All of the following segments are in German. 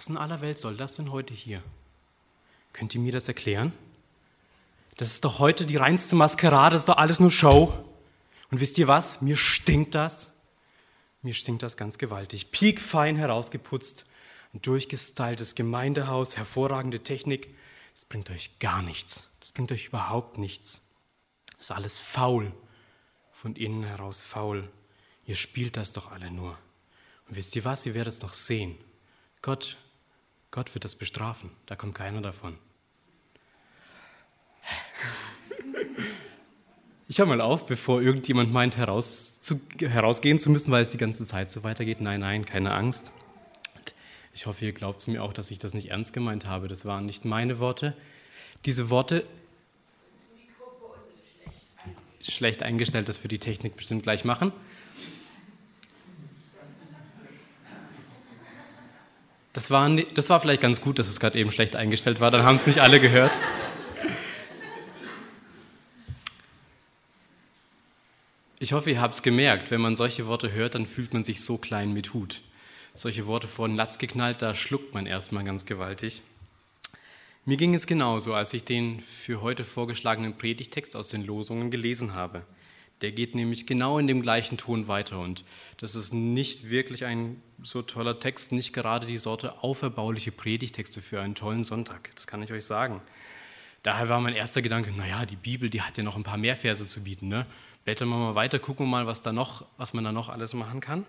Was in aller Welt soll das denn heute hier? Könnt ihr mir das erklären? Das ist doch heute die reinste Maskerade, das ist doch alles nur Show. Und wisst ihr was? Mir stinkt das. Mir stinkt das ganz gewaltig. Piekfein herausgeputzt, ein durchgestyltes Gemeindehaus, hervorragende Technik. Das bringt euch gar nichts. Das bringt euch überhaupt nichts. Das ist alles faul. Von innen heraus faul. Ihr spielt das doch alle nur. Und wisst ihr was? Ihr werdet es doch sehen. Gott, Gott wird das bestrafen. Da kommt keiner davon. Ich höre mal auf, bevor irgendjemand meint, heraus zu, herausgehen zu müssen, weil es die ganze Zeit so weitergeht. Nein, nein, keine Angst. Ich hoffe, ihr glaubt mir auch, dass ich das nicht ernst gemeint habe. Das waren nicht meine Worte. Diese Worte. Schlecht eingestellt, das wird die Technik bestimmt gleich machen. Das war, das war vielleicht ganz gut, dass es gerade eben schlecht eingestellt war, dann haben es nicht alle gehört. Ich hoffe, ihr habt es gemerkt, wenn man solche Worte hört, dann fühlt man sich so klein mit Hut. Solche Worte vor den Latz geknallt, da schluckt man erstmal ganz gewaltig. Mir ging es genauso, als ich den für heute vorgeschlagenen Predigtext aus den Losungen gelesen habe. Der geht nämlich genau in dem gleichen Ton weiter und das ist nicht wirklich ein so toller Text, nicht gerade die Sorte auferbauliche Predigtexte für einen tollen Sonntag. Das kann ich euch sagen. Daher war mein erster Gedanke, naja, die Bibel, die hat ja noch ein paar mehr Verse zu bieten. Ne? Blättern wir mal weiter, gucken wir mal, was, da noch, was man da noch alles machen kann.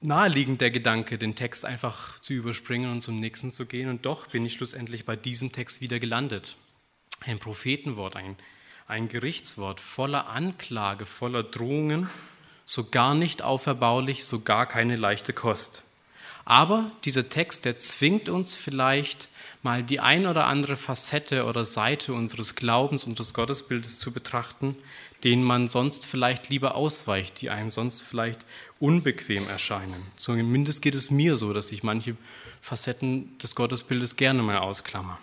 Naheliegend der Gedanke, den Text einfach zu überspringen und zum nächsten zu gehen. Und doch bin ich schlussendlich bei diesem Text wieder gelandet. Ein Prophetenwort, ein, ein Gerichtswort voller Anklage, voller Drohungen, so gar nicht auferbaulich, so gar keine leichte Kost. Aber dieser Text, der zwingt uns vielleicht mal die ein oder andere Facette oder Seite unseres Glaubens und des Gottesbildes zu betrachten, denen man sonst vielleicht lieber ausweicht, die einem sonst vielleicht unbequem erscheinen. Zumindest geht es mir so, dass ich manche Facetten des Gottesbildes gerne mal ausklammer.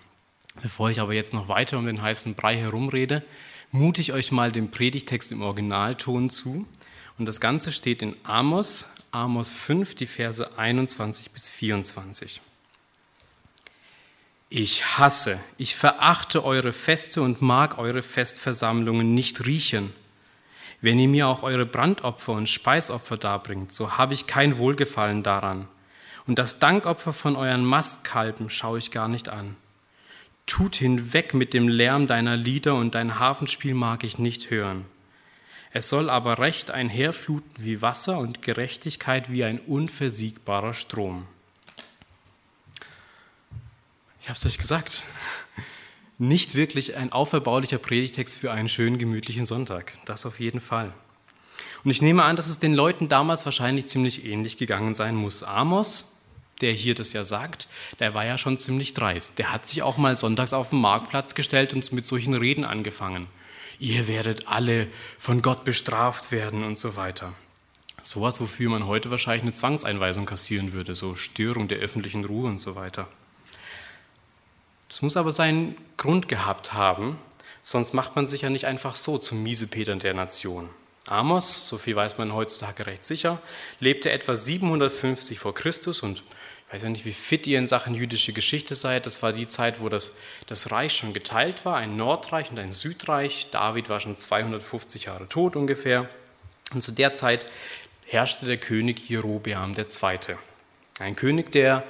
Bevor ich aber jetzt noch weiter um den heißen Brei herumrede, mute ich euch mal den Predigtext im Originalton zu. Und das Ganze steht in Amos, Amos 5, die Verse 21 bis 24. Ich hasse, ich verachte eure Feste und mag eure Festversammlungen nicht riechen. Wenn ihr mir auch eure Brandopfer und Speisopfer darbringt, so habe ich kein Wohlgefallen daran. Und das Dankopfer von euren Mastkalben schaue ich gar nicht an. Tut hinweg mit dem Lärm deiner Lieder und dein Hafenspiel mag ich nicht hören. Es soll aber Recht einherfluten wie Wasser und Gerechtigkeit wie ein unversiegbarer Strom. Ich habe es euch gesagt. Nicht wirklich ein auferbaulicher Predigtext für einen schönen, gemütlichen Sonntag. Das auf jeden Fall. Und ich nehme an, dass es den Leuten damals wahrscheinlich ziemlich ähnlich gegangen sein muss. Amos, der hier das ja sagt, der war ja schon ziemlich dreist. Der hat sich auch mal sonntags auf den Marktplatz gestellt und mit solchen Reden angefangen. Ihr werdet alle von Gott bestraft werden und so weiter. Sowas, wofür man heute wahrscheinlich eine Zwangseinweisung kassieren würde, so Störung der öffentlichen Ruhe und so weiter. Das muss aber seinen Grund gehabt haben, sonst macht man sich ja nicht einfach so zum Miesepetern der Nation. Amos, so viel weiß man heutzutage recht sicher, lebte etwa 750 vor Christus und ich weiß ja nicht, wie fit ihr in Sachen jüdische Geschichte seid. Das war die Zeit, wo das, das Reich schon geteilt war, ein Nordreich und ein Südreich. David war schon 250 Jahre tot ungefähr. Und zu der Zeit herrschte der König Jerobeam II. Ein König, der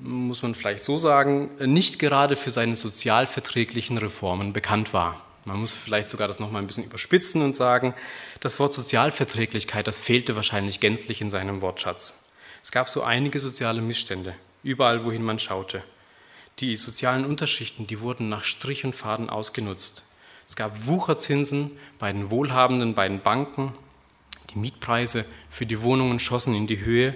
muss man vielleicht so sagen, nicht gerade für seine sozialverträglichen Reformen bekannt war. Man muss vielleicht sogar das nochmal ein bisschen überspitzen und sagen, das Wort Sozialverträglichkeit, das fehlte wahrscheinlich gänzlich in seinem Wortschatz. Es gab so einige soziale Missstände, überall wohin man schaute. Die sozialen Unterschichten, die wurden nach Strich und Faden ausgenutzt. Es gab Wucherzinsen bei den Wohlhabenden, bei den Banken. Die Mietpreise für die Wohnungen schossen in die Höhe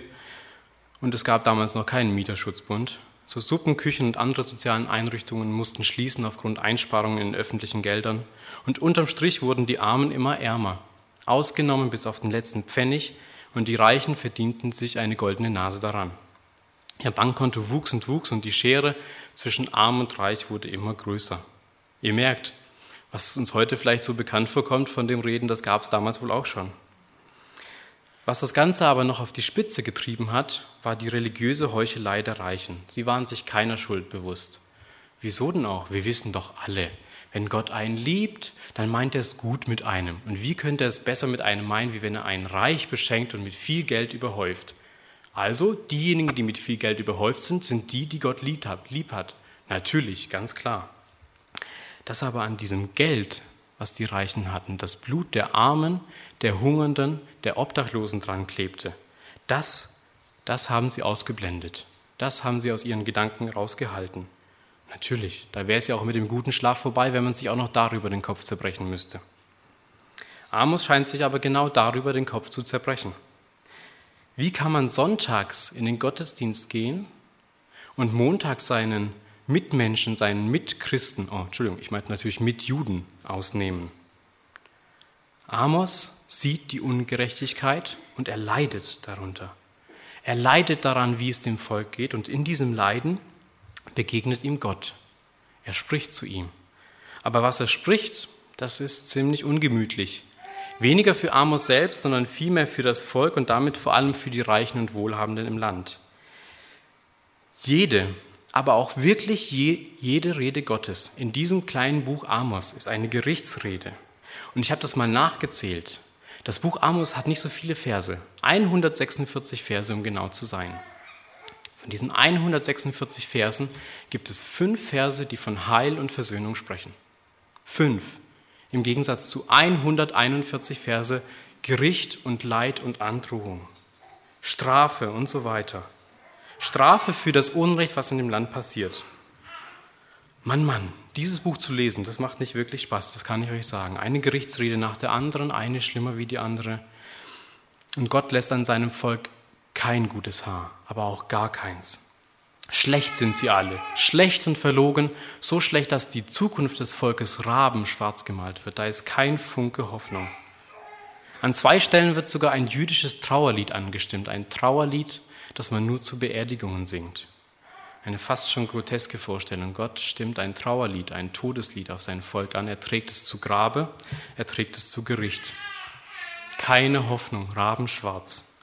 und es gab damals noch keinen Mieterschutzbund. So Suppenküchen und andere sozialen Einrichtungen mussten schließen aufgrund Einsparungen in öffentlichen Geldern. Und unterm Strich wurden die Armen immer ärmer, ausgenommen bis auf den letzten Pfennig, und die Reichen verdienten sich eine goldene Nase daran. Ihr Bankkonto wuchs und wuchs und die Schere zwischen arm und reich wurde immer größer. Ihr merkt, was uns heute vielleicht so bekannt vorkommt von dem Reden, das gab es damals wohl auch schon. Was das Ganze aber noch auf die Spitze getrieben hat, war die religiöse Heuchelei der Reichen. Sie waren sich keiner Schuld bewusst. Wieso denn auch? Wir wissen doch alle, wenn Gott einen liebt, dann meint er es gut mit einem. Und wie könnte er es besser mit einem meinen, wie wenn er einen reich beschenkt und mit viel Geld überhäuft? Also, diejenigen, die mit viel Geld überhäuft sind, sind die, die Gott lieb hat. Natürlich, ganz klar. Dass aber an diesem Geld, was die Reichen hatten, das Blut der Armen, der Hungernden, der Obdachlosen dran klebte, das, das haben sie ausgeblendet. Das haben sie aus ihren Gedanken rausgehalten. Natürlich, da wäre es ja auch mit dem guten Schlaf vorbei, wenn man sich auch noch darüber den Kopf zerbrechen müsste. Amos scheint sich aber genau darüber den Kopf zu zerbrechen. Wie kann man sonntags in den Gottesdienst gehen und montags seinen Mitmenschen, seinen Mitchristen, oh, Entschuldigung, ich meinte natürlich Mitjuden ausnehmen? Amos sieht die Ungerechtigkeit und er leidet darunter. Er leidet daran, wie es dem Volk geht und in diesem Leiden begegnet ihm Gott. Er spricht zu ihm. Aber was er spricht, das ist ziemlich ungemütlich. Weniger für Amos selbst, sondern vielmehr für das Volk und damit vor allem für die Reichen und Wohlhabenden im Land. Jede, aber auch wirklich je, jede Rede Gottes in diesem kleinen Buch Amos ist eine Gerichtsrede. Und ich habe das mal nachgezählt. Das Buch Amos hat nicht so viele Verse, 146 Verse, um genau zu sein. Von diesen 146 Versen gibt es fünf Verse, die von Heil und Versöhnung sprechen. Fünf. Im Gegensatz zu 141 Verse Gericht und Leid und Androhung. Strafe und so weiter. Strafe für das Unrecht, was in dem Land passiert. Mann, Mann, dieses Buch zu lesen, das macht nicht wirklich Spaß, das kann ich euch sagen. Eine Gerichtsrede nach der anderen, eine schlimmer wie die andere. Und Gott lässt an seinem Volk kein gutes Haar, aber auch gar keins. Schlecht sind sie alle, schlecht und verlogen, so schlecht, dass die Zukunft des Volkes Raben schwarz gemalt wird. Da ist kein Funke Hoffnung. An zwei Stellen wird sogar ein jüdisches Trauerlied angestimmt, ein Trauerlied, das man nur zu Beerdigungen singt. Eine fast schon groteske Vorstellung. Gott stimmt ein Trauerlied, ein Todeslied auf sein Volk an. Er trägt es zu Grabe, er trägt es zu Gericht. Keine Hoffnung, rabenschwarz.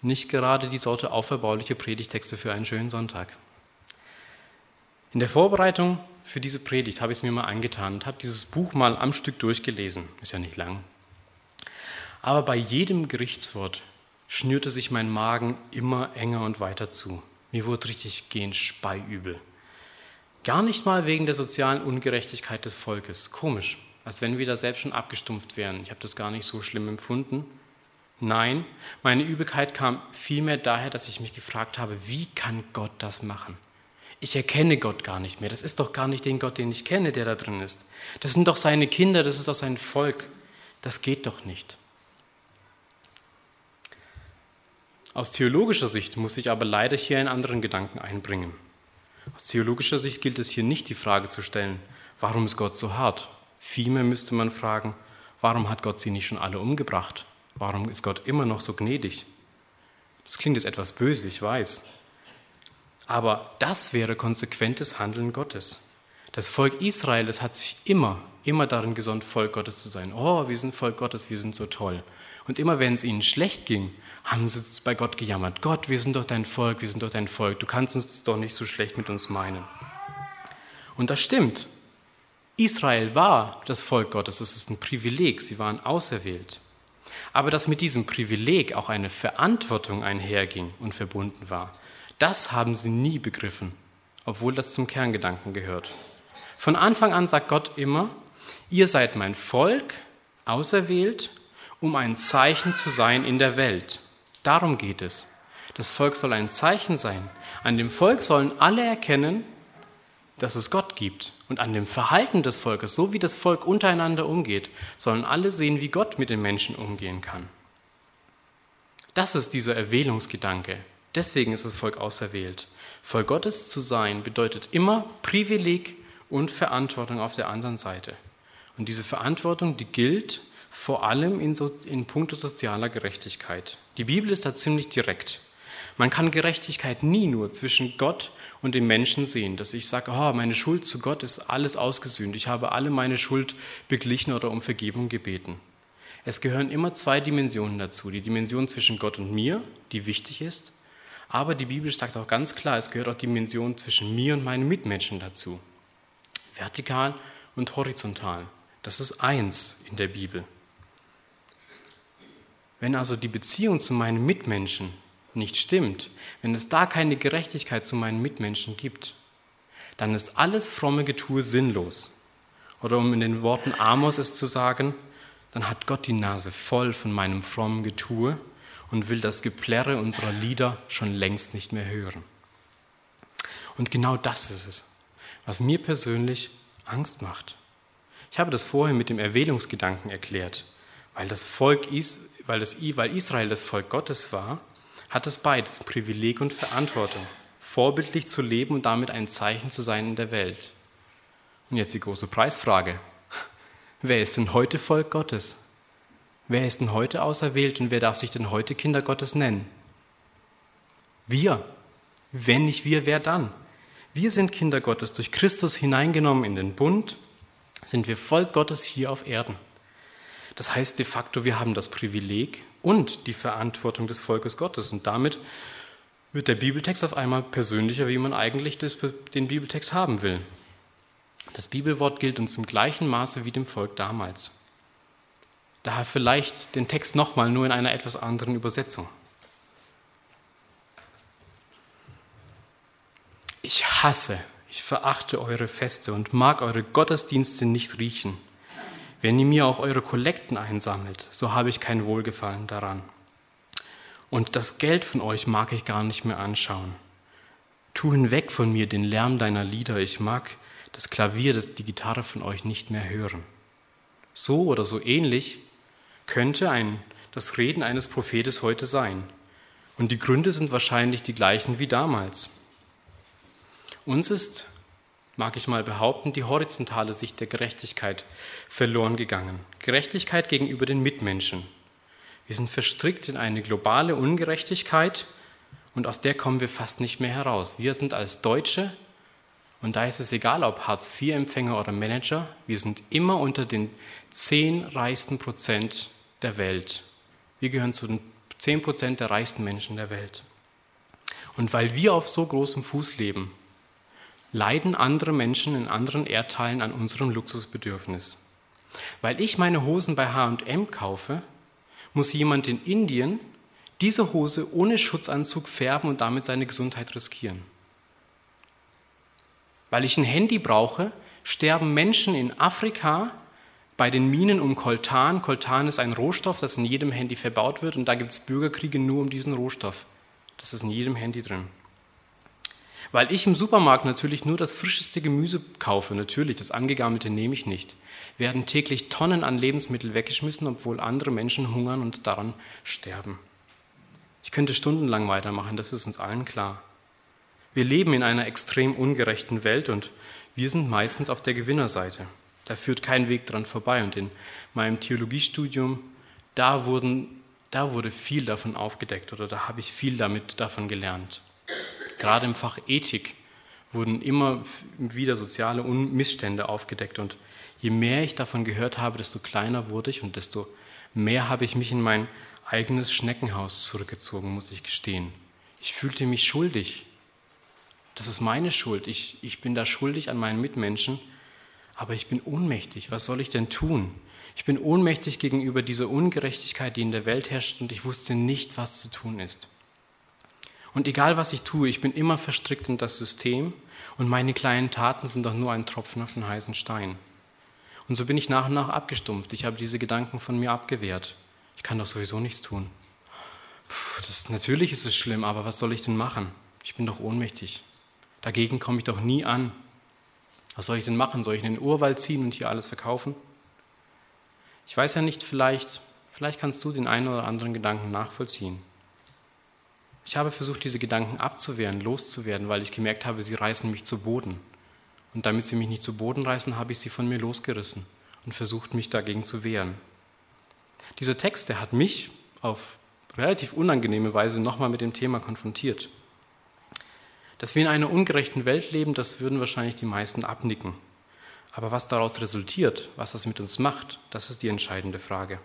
Nicht gerade die Sorte auferbauliche Predigtexte für einen schönen Sonntag. In der Vorbereitung für diese Predigt habe ich es mir mal angetan und habe dieses Buch mal am Stück durchgelesen. Ist ja nicht lang. Aber bei jedem Gerichtswort schnürte sich mein Magen immer enger und weiter zu. Mir wurde richtig gehend speiübel. Gar nicht mal wegen der sozialen Ungerechtigkeit des Volkes. Komisch, als wenn wir da selbst schon abgestumpft wären. Ich habe das gar nicht so schlimm empfunden. Nein, meine Übelkeit kam vielmehr daher, dass ich mich gefragt habe, wie kann Gott das machen? Ich erkenne Gott gar nicht mehr. Das ist doch gar nicht den Gott, den ich kenne, der da drin ist. Das sind doch seine Kinder, das ist doch sein Volk. Das geht doch nicht. Aus theologischer Sicht muss ich aber leider hier einen anderen Gedanken einbringen. Aus theologischer Sicht gilt es hier nicht die Frage zu stellen, warum ist Gott so hart? Vielmehr müsste man fragen, warum hat Gott sie nicht schon alle umgebracht? Warum ist Gott immer noch so gnädig? Das klingt jetzt etwas böse, ich weiß. Aber das wäre konsequentes Handeln Gottes. Das Volk Israel, das hat sich immer, immer darin gesonnt, Volk Gottes zu sein. Oh, wir sind Volk Gottes, wir sind so toll. Und immer wenn es ihnen schlecht ging, haben sie bei Gott gejammert. Gott, wir sind doch dein Volk, wir sind doch dein Volk. Du kannst uns doch nicht so schlecht mit uns meinen. Und das stimmt. Israel war das Volk Gottes, das ist ein Privileg, sie waren auserwählt aber dass mit diesem Privileg auch eine Verantwortung einherging und verbunden war, das haben sie nie begriffen, obwohl das zum Kerngedanken gehört. Von Anfang an sagt Gott immer, ihr seid mein Volk, auserwählt, um ein Zeichen zu sein in der Welt. Darum geht es. Das Volk soll ein Zeichen sein. An dem Volk sollen alle erkennen, dass es Gott gibt. Und an dem Verhalten des Volkes, so wie das Volk untereinander umgeht, sollen alle sehen, wie Gott mit den Menschen umgehen kann. Das ist dieser Erwählungsgedanke. Deswegen ist das Volk auserwählt. Volk Gottes zu sein bedeutet immer Privileg und Verantwortung auf der anderen Seite. Und diese Verantwortung, die gilt vor allem in, so, in puncto sozialer Gerechtigkeit. Die Bibel ist da ziemlich direkt. Man kann Gerechtigkeit nie nur zwischen Gott und dem Menschen sehen, dass ich sage, oh, meine Schuld zu Gott ist alles ausgesühnt, ich habe alle meine Schuld beglichen oder um Vergebung gebeten. Es gehören immer zwei Dimensionen dazu. Die Dimension zwischen Gott und mir, die wichtig ist, aber die Bibel sagt auch ganz klar, es gehört auch die Dimension zwischen mir und meinen Mitmenschen dazu. Vertikal und horizontal. Das ist eins in der Bibel. Wenn also die Beziehung zu meinen Mitmenschen nicht stimmt, wenn es da keine Gerechtigkeit zu meinen Mitmenschen gibt, dann ist alles fromme Getue sinnlos. Oder um in den Worten Amos es zu sagen, dann hat Gott die Nase voll von meinem frommen Getue und will das Geplärre unserer Lieder schon längst nicht mehr hören. Und genau das ist es, was mir persönlich Angst macht. Ich habe das vorher mit dem Erwählungsgedanken erklärt, weil das Volk, weil, das, weil Israel das Volk Gottes war, hat es beides, Privileg und Verantwortung, vorbildlich zu leben und damit ein Zeichen zu sein in der Welt. Und jetzt die große Preisfrage. Wer ist denn heute Volk Gottes? Wer ist denn heute auserwählt und wer darf sich denn heute Kinder Gottes nennen? Wir. Wenn nicht wir, wer dann? Wir sind Kinder Gottes, durch Christus hineingenommen in den Bund, sind wir Volk Gottes hier auf Erden. Das heißt de facto, wir haben das Privileg und die Verantwortung des Volkes Gottes. Und damit wird der Bibeltext auf einmal persönlicher, wie man eigentlich den Bibeltext haben will. Das Bibelwort gilt uns im gleichen Maße wie dem Volk damals. Daher vielleicht den Text nochmal nur in einer etwas anderen Übersetzung. Ich hasse, ich verachte eure Feste und mag eure Gottesdienste nicht riechen. Wenn ihr mir auch eure Kollekten einsammelt, so habe ich kein Wohlgefallen daran. Und das Geld von euch mag ich gar nicht mehr anschauen. Tu hinweg von mir den Lärm deiner Lieder, ich mag das Klavier, die Gitarre von euch nicht mehr hören. So oder so ähnlich könnte ein, das Reden eines Prophetes heute sein. Und die Gründe sind wahrscheinlich die gleichen wie damals. Uns ist, mag ich mal behaupten, die horizontale Sicht der Gerechtigkeit verloren gegangen. Gerechtigkeit gegenüber den Mitmenschen. Wir sind verstrickt in eine globale Ungerechtigkeit und aus der kommen wir fast nicht mehr heraus. Wir sind als Deutsche, und da ist es egal, ob Hartz-IV-Empfänger oder Manager, wir sind immer unter den zehn reichsten Prozent der Welt. Wir gehören zu den 10 Prozent der reichsten Menschen der Welt. Und weil wir auf so großem Fuß leben, leiden andere Menschen in anderen Erdteilen an unserem Luxusbedürfnis. Weil ich meine Hosen bei HM kaufe, muss jemand in Indien diese Hose ohne Schutzanzug färben und damit seine Gesundheit riskieren. Weil ich ein Handy brauche, sterben Menschen in Afrika bei den Minen um Koltan. Koltan ist ein Rohstoff, das in jedem Handy verbaut wird und da gibt es Bürgerkriege nur um diesen Rohstoff. Das ist in jedem Handy drin. Weil ich im Supermarkt natürlich nur das frischeste Gemüse kaufe, natürlich, das angegammelte nehme ich nicht, werden täglich Tonnen an Lebensmitteln weggeschmissen, obwohl andere Menschen hungern und daran sterben. Ich könnte stundenlang weitermachen, das ist uns allen klar. Wir leben in einer extrem ungerechten Welt und wir sind meistens auf der Gewinnerseite. Da führt kein Weg dran vorbei. Und in meinem Theologiestudium, da, wurden, da wurde viel davon aufgedeckt oder da habe ich viel damit davon gelernt. Gerade im Fach Ethik wurden immer wieder soziale Missstände aufgedeckt. Und je mehr ich davon gehört habe, desto kleiner wurde ich und desto mehr habe ich mich in mein eigenes Schneckenhaus zurückgezogen, muss ich gestehen. Ich fühlte mich schuldig. Das ist meine Schuld. Ich, ich bin da schuldig an meinen Mitmenschen aber ich bin ohnmächtig. Was soll ich denn tun? Ich bin ohnmächtig gegenüber dieser Ungerechtigkeit, die in der Welt herrscht, und ich wusste nicht, was zu tun ist. Und egal, was ich tue, ich bin immer verstrickt in das System und meine kleinen Taten sind doch nur ein Tropfen auf den heißen Stein. Und so bin ich nach und nach abgestumpft. Ich habe diese Gedanken von mir abgewehrt. Ich kann doch sowieso nichts tun. Puh, das, natürlich ist es schlimm, aber was soll ich denn machen? Ich bin doch ohnmächtig. Dagegen komme ich doch nie an. Was soll ich denn machen? Soll ich in den Urwald ziehen und hier alles verkaufen? Ich weiß ja nicht, vielleicht, vielleicht kannst du den einen oder anderen Gedanken nachvollziehen. Ich habe versucht, diese Gedanken abzuwehren, loszuwerden, weil ich gemerkt habe, sie reißen mich zu Boden. Und damit sie mich nicht zu Boden reißen, habe ich sie von mir losgerissen und versucht, mich dagegen zu wehren. Dieser Text, der hat mich auf relativ unangenehme Weise nochmal mit dem Thema konfrontiert. Dass wir in einer ungerechten Welt leben, das würden wahrscheinlich die meisten abnicken. Aber was daraus resultiert, was das mit uns macht, das ist die entscheidende Frage.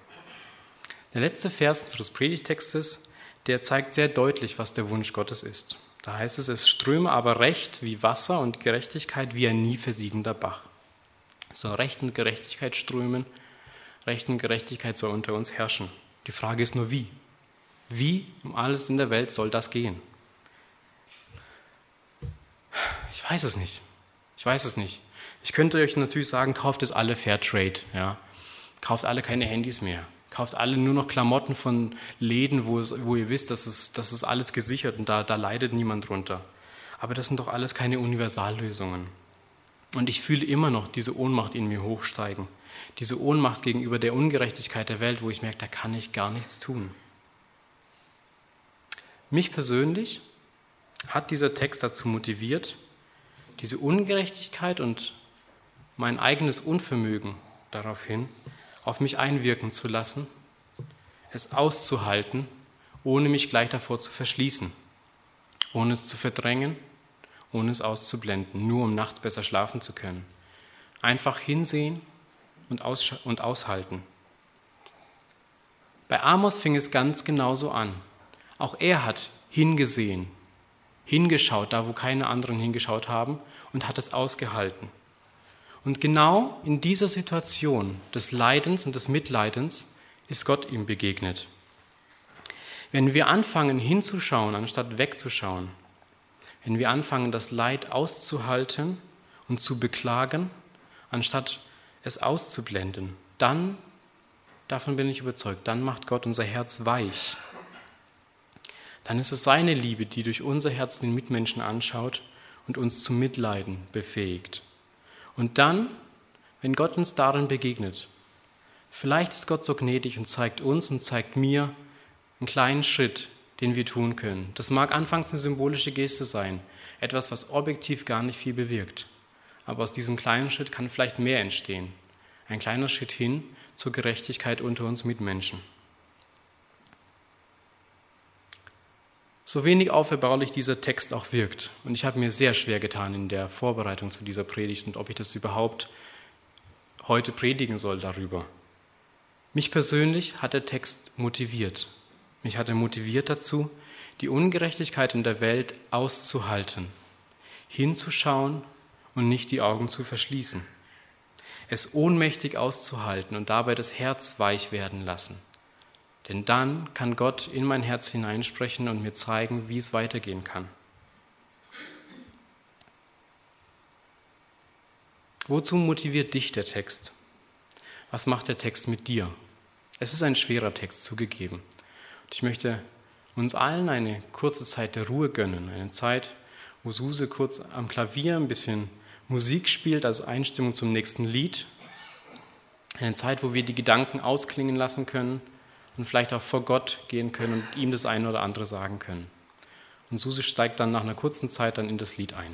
Der letzte Vers unseres Predigtextes, der zeigt sehr deutlich, was der Wunsch Gottes ist. Da heißt es, es ströme aber Recht wie Wasser und Gerechtigkeit wie ein nie versiegender Bach. So Recht und Gerechtigkeit strömen, Recht und Gerechtigkeit soll unter uns herrschen. Die Frage ist nur wie. Wie um alles in der Welt soll das gehen? Ich weiß es nicht. Ich weiß es nicht. Ich könnte euch natürlich sagen, kauft es alle Fairtrade, ja. Kauft alle keine Handys mehr. Kauft alle nur noch Klamotten von Läden, wo, es, wo ihr wisst, das ist, das ist alles gesichert und da, da leidet niemand drunter. Aber das sind doch alles keine Universallösungen. Und ich fühle immer noch diese Ohnmacht in mir hochsteigen. Diese Ohnmacht gegenüber der Ungerechtigkeit der Welt, wo ich merke, da kann ich gar nichts tun. Mich persönlich hat dieser Text dazu motiviert, diese Ungerechtigkeit und mein eigenes Unvermögen daraufhin auf mich einwirken zu lassen, es auszuhalten, ohne mich gleich davor zu verschließen, ohne es zu verdrängen, ohne es auszublenden, nur um nachts besser schlafen zu können. Einfach hinsehen und, aus und aushalten. Bei Amos fing es ganz genauso an. Auch er hat hingesehen, hingeschaut, da wo keine anderen hingeschaut haben, und hat es ausgehalten. Und genau in dieser Situation des Leidens und des Mitleidens ist Gott ihm begegnet. Wenn wir anfangen hinzuschauen, anstatt wegzuschauen, wenn wir anfangen, das Leid auszuhalten und zu beklagen, anstatt es auszublenden, dann, davon bin ich überzeugt, dann macht Gott unser Herz weich dann ist es seine Liebe, die durch unser Herz den Mitmenschen anschaut und uns zum Mitleiden befähigt. Und dann, wenn Gott uns darin begegnet, vielleicht ist Gott so gnädig und zeigt uns und zeigt mir einen kleinen Schritt, den wir tun können. Das mag anfangs eine symbolische Geste sein, etwas, was objektiv gar nicht viel bewirkt. Aber aus diesem kleinen Schritt kann vielleicht mehr entstehen. Ein kleiner Schritt hin zur Gerechtigkeit unter uns Mitmenschen. So wenig auferbaulich dieser Text auch wirkt, und ich habe mir sehr schwer getan in der Vorbereitung zu dieser Predigt und ob ich das überhaupt heute predigen soll darüber. Mich persönlich hat der Text motiviert. Mich hat er motiviert dazu, die Ungerechtigkeit in der Welt auszuhalten, hinzuschauen und nicht die Augen zu verschließen, es ohnmächtig auszuhalten und dabei das Herz weich werden lassen denn dann kann Gott in mein Herz hineinsprechen und mir zeigen, wie es weitergehen kann. Wozu motiviert dich der Text? Was macht der Text mit dir? Es ist ein schwerer Text zugegeben. Und ich möchte uns allen eine kurze Zeit der Ruhe gönnen, eine Zeit, wo Suse kurz am Klavier ein bisschen Musik spielt als Einstimmung zum nächsten Lied, eine Zeit, wo wir die Gedanken ausklingen lassen können und vielleicht auch vor Gott gehen können und ihm das eine oder andere sagen können. Und Susi steigt dann nach einer kurzen Zeit dann in das Lied ein.